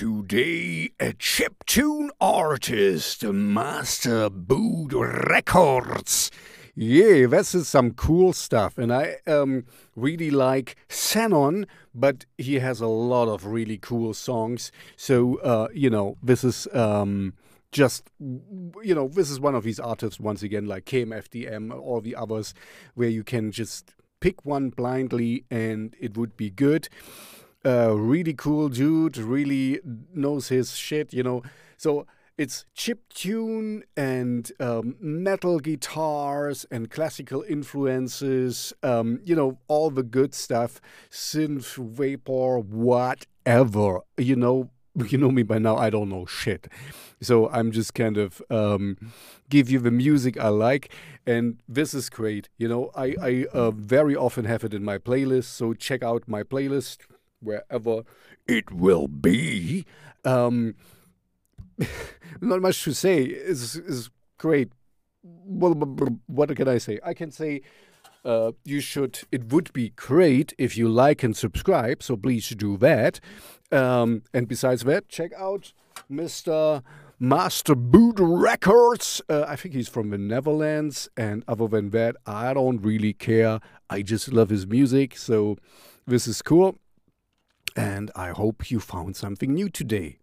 Today, a chiptune artist, Master Boot Records. Yeah, this is some cool stuff, and I um, really like Xenon, but he has a lot of really cool songs. So, uh, you know, this is um, just, you know, this is one of these artists, once again, like KMFDM, all the others, where you can just pick one blindly and it would be good uh, really cool dude, really knows his shit, you know. So it's chip tune and um, metal guitars and classical influences, um, you know, all the good stuff, synth, vapor, whatever, you know. You know me by now, I don't know shit. So I'm just kind of um, give you the music I like, and this is great. You know, I, I uh, very often have it in my playlist, so check out my playlist wherever it will be. Um, not much to say. Is is great. What can I say? I can say uh, you should. It would be great if you like and subscribe. So please do that. Um, and besides that, check out Mr. Master Boot Records. Uh, I think he's from the Netherlands. And other than that, I don't really care. I just love his music. So this is cool and I hope you found something new today.